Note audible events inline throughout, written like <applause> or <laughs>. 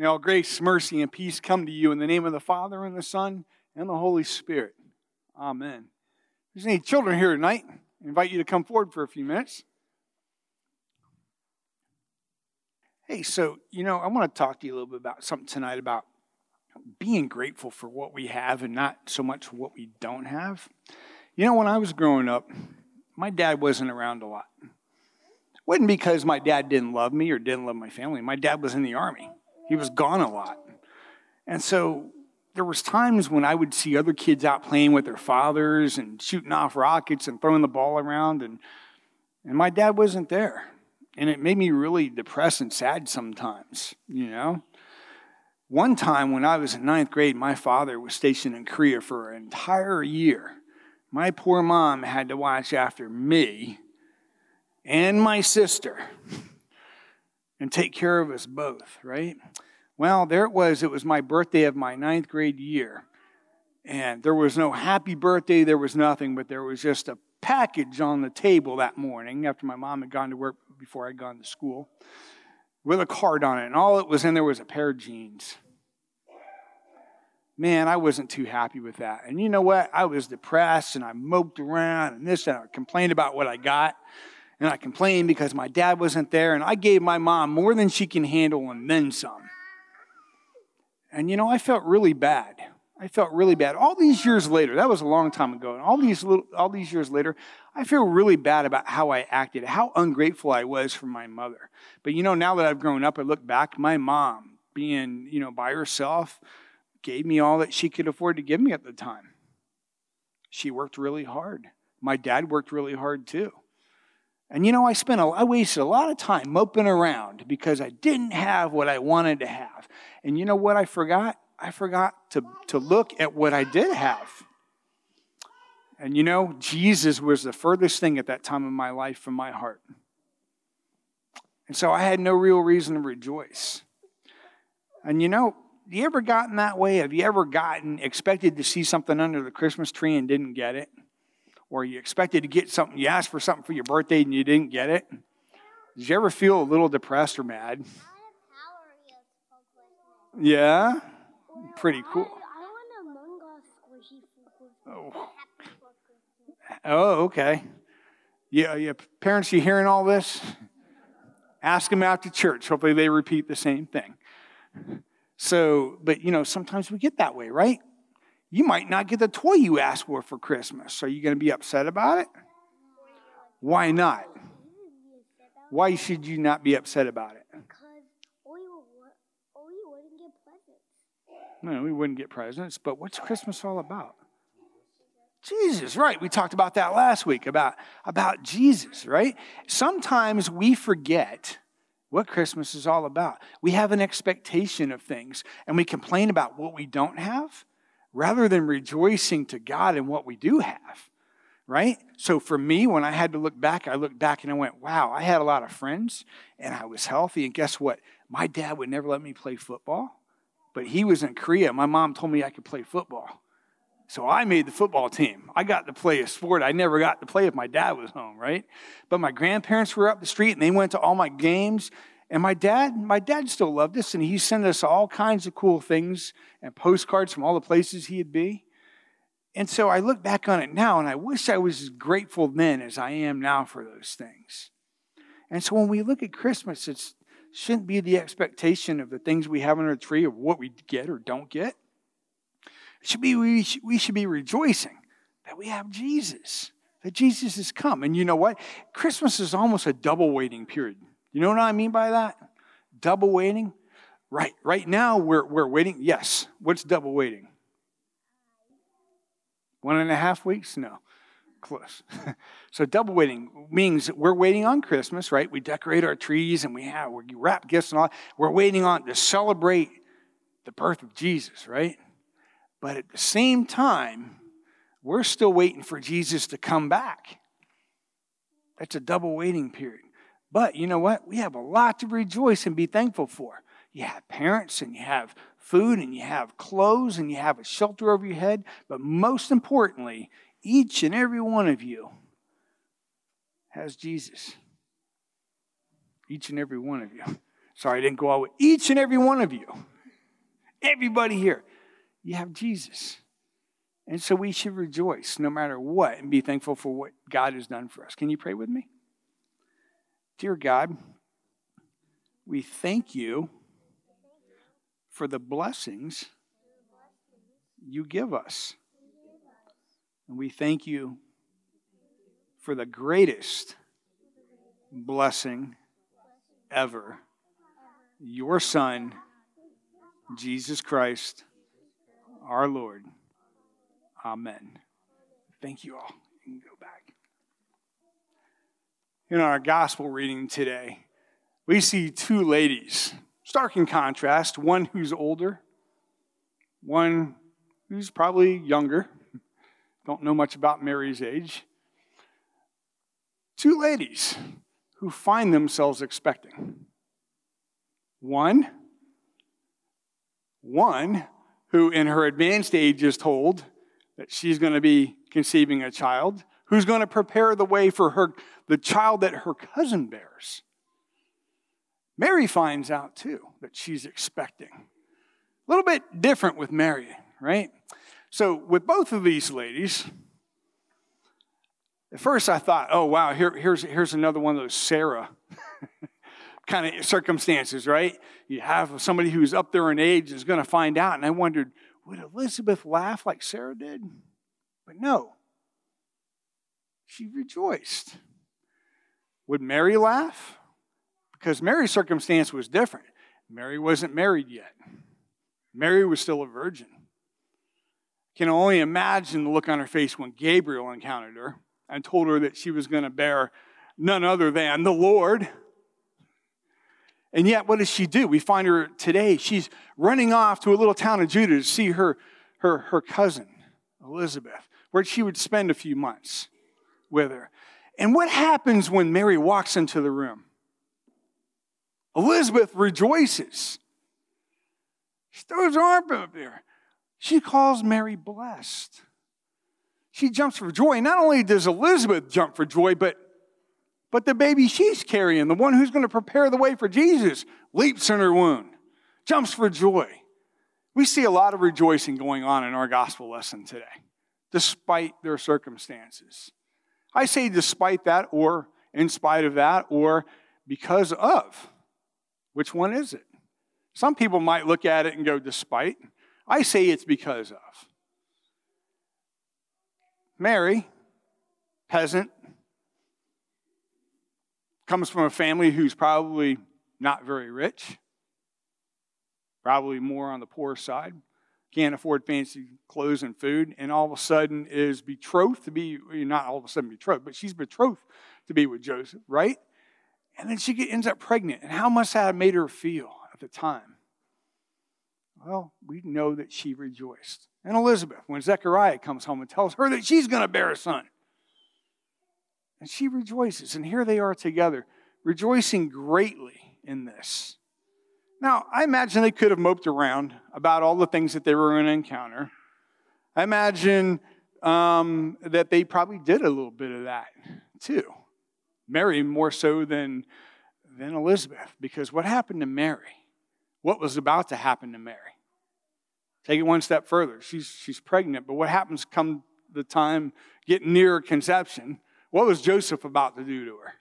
May all grace, mercy, and peace come to you in the name of the Father, and the Son, and the Holy Spirit. Amen. If there's any children here tonight, I invite you to come forward for a few minutes. Hey, so, you know, I want to talk to you a little bit about something tonight about being grateful for what we have and not so much what we don't have. You know, when I was growing up, my dad wasn't around a lot. It wasn't because my dad didn't love me or didn't love my family. My dad was in the army. He was gone a lot. And so there was times when I would see other kids out playing with their fathers and shooting off rockets and throwing the ball around and and my dad wasn't there. And it made me really depressed and sad sometimes, you know. One time when I was in ninth grade, my father was stationed in Korea for an entire year. My poor mom had to watch after me and my sister and take care of us both, right? Well, there it was. It was my birthday of my ninth grade year. And there was no happy birthday, there was nothing, but there was just a package on the table that morning after my mom had gone to work before I'd gone to school with a card on it. And all it was in there was a pair of jeans. Man, I wasn't too happy with that. And you know what? I was depressed and I moped around and this and I complained about what I got. And I complained because my dad wasn't there, and I gave my mom more than she can handle and then some. And you know, I felt really bad. I felt really bad. All these years later, that was a long time ago, and all these little, all these years later, I feel really bad about how I acted, how ungrateful I was for my mother. But you know, now that I've grown up, I look back, my mom, being, you know, by herself, gave me all that she could afford to give me at the time. She worked really hard. My dad worked really hard too. And you know, I spent a, I wasted a lot of time moping around because I didn't have what I wanted to have. And you know what I forgot? I forgot to, to look at what I did have. And you know, Jesus was the furthest thing at that time in my life from my heart. And so I had no real reason to rejoice. And you know, you ever gotten that way? Have you ever gotten expected to see something under the Christmas tree and didn't get it? Or you expected to get something, you asked for something for your birthday and you didn't get it? Did you ever feel a little depressed or mad? Yeah? Pretty cool. Oh. Oh, okay. Yeah, yeah. Parents, you hearing all this? Ask them after church. Hopefully, they repeat the same thing. So, but you know, sometimes we get that way, right? You might not get the toy you asked for for Christmas. Are you going to be upset about it? Why not? Why should you not be upset about it? Because you wouldn't get presents. No, we wouldn't get presents, but what's Christmas all about? Jesus, right. We talked about that last week about, about Jesus, right? Sometimes we forget what Christmas is all about. We have an expectation of things and we complain about what we don't have rather than rejoicing to God in what we do have, right? So for me, when I had to look back, I looked back and I went, wow, I had a lot of friends and I was healthy. And guess what? My dad would never let me play football, but he was in Korea. My mom told me I could play football. So I made the football team. I got to play a sport I never got to play if my dad was home, right? But my grandparents were up the street and they went to all my games and my dad, my dad still loved us, and he sent us all kinds of cool things and postcards from all the places he'd be. And so I look back on it now, and I wish I was as grateful then as I am now for those things. And so when we look at Christmas, it shouldn't be the expectation of the things we have on our tree of what we get or don't get. It should be we we should be rejoicing that we have Jesus, that Jesus has come. And you know what? Christmas is almost a double waiting period. You know what I mean by that? Double waiting? Right. Right now we're, we're waiting. Yes. What's double waiting? One and a half weeks? No. Close. <laughs> so double waiting means we're waiting on Christmas, right? We decorate our trees and we have we wrap gifts and all. We're waiting on to celebrate the birth of Jesus, right? But at the same time, we're still waiting for Jesus to come back. That's a double waiting period. But you know what? We have a lot to rejoice and be thankful for. You have parents and you have food and you have clothes and you have a shelter over your head. But most importantly, each and every one of you has Jesus. Each and every one of you. Sorry, I didn't go out with. Each and every one of you Everybody here, you have Jesus. And so we should rejoice no matter what and be thankful for what God has done for us. Can you pray with me? Dear God, we thank you for the blessings you give us. And we thank you for the greatest blessing ever your Son, Jesus Christ, our Lord. Amen. Thank you all. You can go back. In our gospel reading today, we see two ladies, stark in contrast one who's older, one who's probably younger. <laughs> Don't know much about Mary's age. Two ladies who find themselves expecting. One, one who in her advanced age is told that she's going to be conceiving a child, who's going to prepare the way for her the child that her cousin bears. Mary finds out too that she's expecting. A little bit different with Mary, right? So, with both of these ladies, at first I thought, oh, wow, here, here's, here's another one of those Sarah <laughs> kind of circumstances, right? You have somebody who's up there in age is going to find out. And I wondered, would Elizabeth laugh like Sarah did? But no, she rejoiced. Would Mary laugh? Because Mary's circumstance was different. Mary wasn't married yet, Mary was still a virgin. Can only imagine the look on her face when Gabriel encountered her and told her that she was going to bear none other than the Lord. And yet, what does she do? We find her today. She's running off to a little town of Judah to see her, her, her cousin, Elizabeth, where she would spend a few months with her. And what happens when Mary walks into the room? Elizabeth rejoices. She throws her arm up there. She calls Mary blessed. She jumps for joy. Not only does Elizabeth jump for joy, but, but the baby she's carrying, the one who's going to prepare the way for Jesus, leaps in her womb, jumps for joy. We see a lot of rejoicing going on in our gospel lesson today, despite their circumstances. I say despite that, or in spite of that, or because of. Which one is it? Some people might look at it and go, despite. I say it's because of. Mary, peasant, comes from a family who's probably not very rich, probably more on the poor side, can't afford fancy clothes and food, and all of a sudden is betrothed to be, not all of a sudden betrothed, but she's betrothed to be with Joseph, right? And then she ends up pregnant. And how must that have made her feel at the time? Well, we know that she rejoiced. And Elizabeth, when Zechariah comes home and tells her that she's going to bear a son, and she rejoices. And here they are together, rejoicing greatly in this. Now, I imagine they could have moped around about all the things that they were going to encounter. I imagine um, that they probably did a little bit of that too. Mary more so than, than Elizabeth. Because what happened to Mary? What was about to happen to Mary? Take it one step further. She's, she's pregnant, but what happens come the time getting near conception? What was Joseph about to do to her?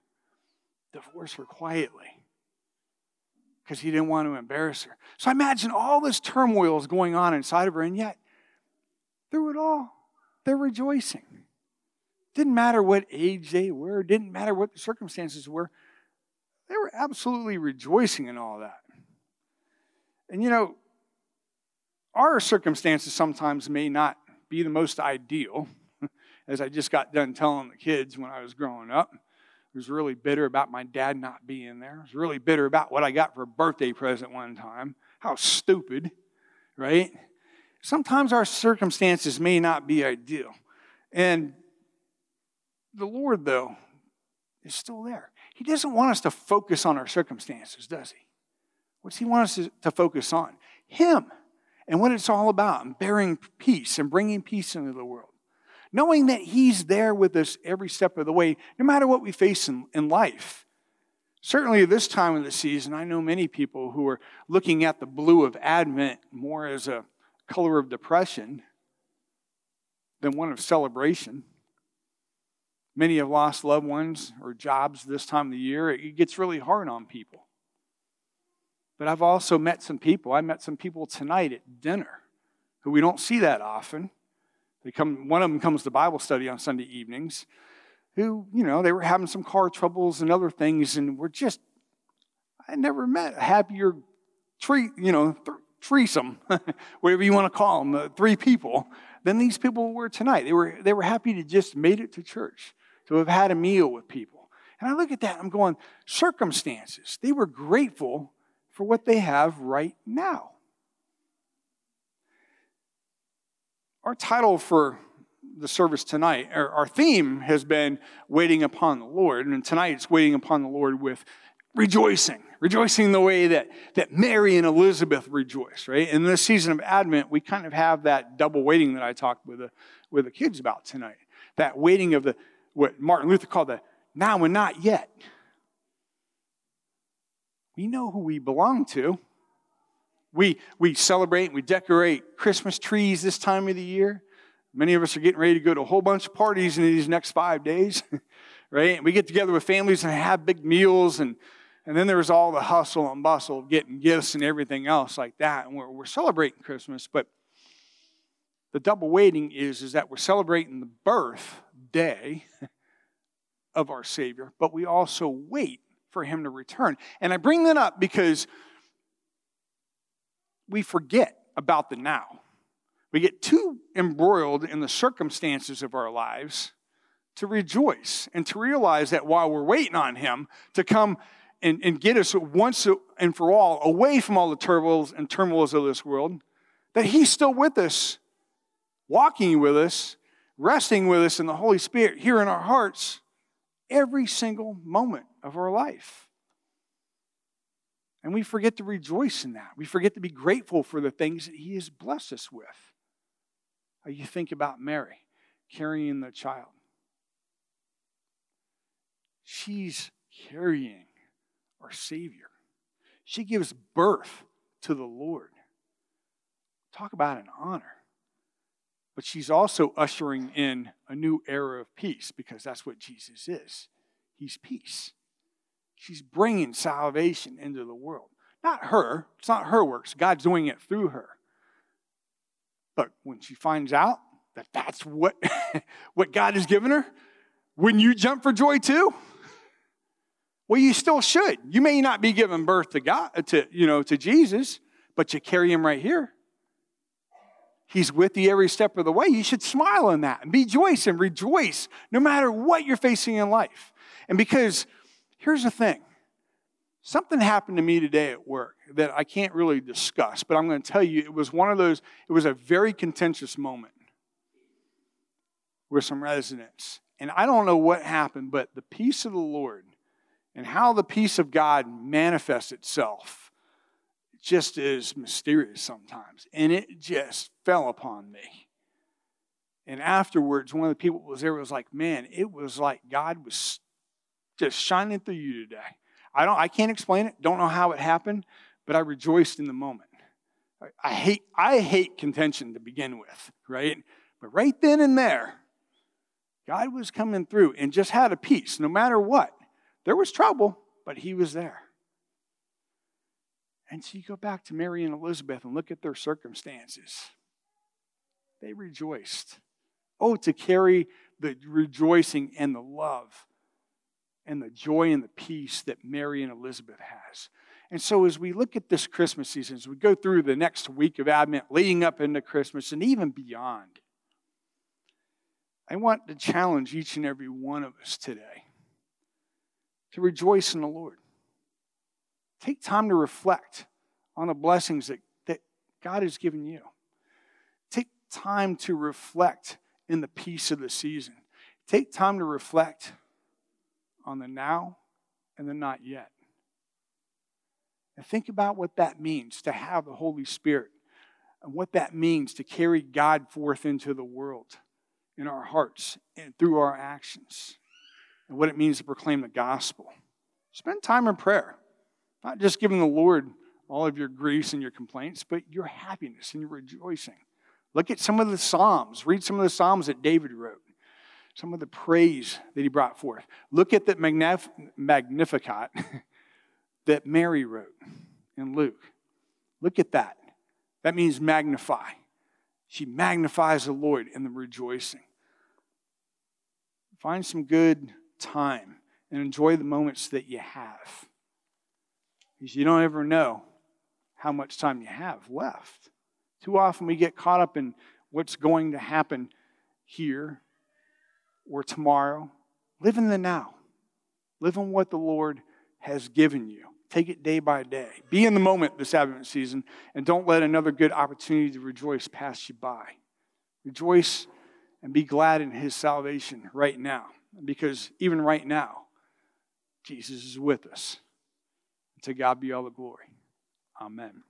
Divorce her quietly because he didn't want to embarrass her. So I imagine all this turmoil is going on inside of her, and yet, through it all, they're rejoicing. Didn't matter what age they were, didn't matter what the circumstances were. They were absolutely rejoicing in all that. And you know, our circumstances sometimes may not be the most ideal. <laughs> As I just got done telling the kids when I was growing up, Was really bitter about my dad not being there. I was really bitter about what I got for a birthday present one time. How stupid, right? Sometimes our circumstances may not be ideal. And the Lord, though, is still there. He doesn't want us to focus on our circumstances, does he? What's he want us to focus on? Him and what it's all about, and bearing peace and bringing peace into the world. Knowing that he's there with us every step of the way, no matter what we face in, in life. Certainly, this time of the season, I know many people who are looking at the blue of Advent more as a color of depression than one of celebration. Many have lost loved ones or jobs this time of the year. It gets really hard on people. But I've also met some people. I met some people tonight at dinner who we don't see that often. They come, one of them comes to Bible study on Sunday evenings, who, you know, they were having some car troubles and other things, and we're just, I never met a happier tree, you know, th- threesome, <laughs> whatever you want to call them, uh, three people, than these people were tonight. They were, they were happy to just made it to church, to have had a meal with people. And I look at that, I'm going, circumstances. They were grateful for what they have right now. Our title for the service tonight, our theme has been waiting upon the Lord. And tonight it's waiting upon the Lord with rejoicing, rejoicing the way that, that Mary and Elizabeth rejoiced, right? In this season of Advent, we kind of have that double waiting that I talked with the, with the kids about tonight. That waiting of the, what Martin Luther called the now and not yet. We know who we belong to. We, we celebrate, and we decorate Christmas trees this time of the year. Many of us are getting ready to go to a whole bunch of parties in these next five days, <laughs> right? And we get together with families and have big meals, and, and then there's all the hustle and bustle of getting gifts and everything else like that. And we're, we're celebrating Christmas, but the double waiting is, is that we're celebrating the birth day <laughs> of our Savior, but we also wait for him to return. And I bring that up because we forget about the now. We get too embroiled in the circumstances of our lives to rejoice and to realize that while we're waiting on him to come and, and get us once and for all away from all the turmoils and turmoils of this world, that he's still with us, walking with us, resting with us in the Holy Spirit here in our hearts every single moment of our life. And we forget to rejoice in that. We forget to be grateful for the things that He has blessed us with. You think about Mary carrying the child. She's carrying our Savior. She gives birth to the Lord. Talk about an honor. But she's also ushering in a new era of peace because that's what Jesus is. He's peace. She's bringing salvation into the world. Not her, it's not her works. God's doing it through her. But when she finds out that that's what, <laughs> what God has given her, wouldn't you jump for joy too? Well, you still should. You may not be giving birth to God, to, you know, to Jesus, but you carry him right here. He's with you every step of the way. You should smile in that and be joyous and rejoice no matter what you're facing in life. And because here's the thing something happened to me today at work that I can't really discuss, but I'm going to tell you it was one of those, it was a very contentious moment with some residents. And I don't know what happened, but the peace of the Lord and how the peace of God manifests itself just is mysterious sometimes. And it just fell upon me. And afterwards, one of the people was there was like, man, it was like God was just shining through you today. I don't I can't explain it, don't know how it happened, but I rejoiced in the moment. I hate I hate contention to begin with, right? But right then and there, God was coming through and just had a peace no matter what. There was trouble, but he was there. And so you go back to Mary and Elizabeth and look at their circumstances. They rejoiced. Oh, to carry the rejoicing and the love and the joy and the peace that Mary and Elizabeth has. And so, as we look at this Christmas season, as we go through the next week of Advent, leading up into Christmas, and even beyond, I want to challenge each and every one of us today to rejoice in the Lord. Take time to reflect on the blessings that, that God has given you. Take time to reflect in the peace of the season. Take time to reflect on the now and the not yet. And think about what that means to have the Holy Spirit and what that means to carry God forth into the world in our hearts and through our actions and what it means to proclaim the gospel Spend time in prayer. Not just giving the Lord all of your griefs and your complaints, but your happiness and your rejoicing. Look at some of the Psalms. Read some of the Psalms that David wrote, some of the praise that he brought forth. Look at the Magnif- Magnificat <laughs> that Mary wrote in Luke. Look at that. That means magnify. She magnifies the Lord in the rejoicing. Find some good time and enjoy the moments that you have. Because you don't ever know how much time you have left. Too often we get caught up in what's going to happen here or tomorrow. Live in the now. Live in what the Lord has given you. Take it day by day. Be in the moment this Advent season and don't let another good opportunity to rejoice pass you by. Rejoice and be glad in his salvation right now because even right now, Jesus is with us. To God be all the glory. Amen.